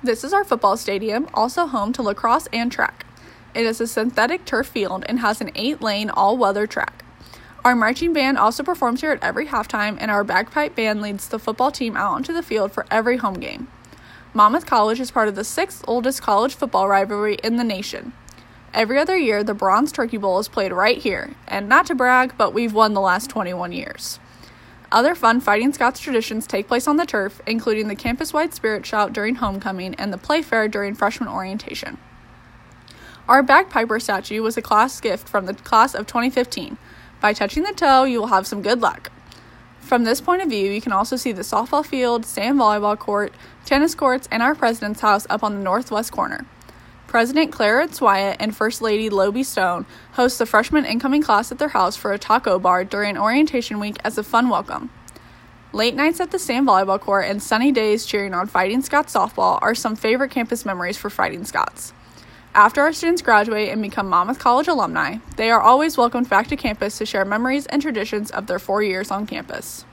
This is our football stadium, also home to lacrosse and track. It is a synthetic turf field and has an eight lane all weather track. Our marching band also performs here at every halftime, and our bagpipe band leads the football team out onto the field for every home game. Monmouth College is part of the sixth oldest college football rivalry in the nation. Every other year, the Bronze Turkey Bowl is played right here, and not to brag, but we've won the last 21 years. Other fun Fighting Scots traditions take place on the turf, including the campus wide spirit shout during homecoming and the playfair during freshman orientation. Our bagpiper statue was a class gift from the class of 2015. By touching the toe, you will have some good luck. From this point of view, you can also see the softball field, sand volleyball court, tennis courts, and our president's house up on the northwest corner. President Clarence Wyatt and First Lady Loby Stone host the freshman incoming class at their house for a taco bar during orientation week as a fun welcome. Late nights at the sand volleyball court and sunny days cheering on Fighting Scots softball are some favorite campus memories for Fighting Scots. After our students graduate and become Monmouth College alumni, they are always welcomed back to campus to share memories and traditions of their four years on campus.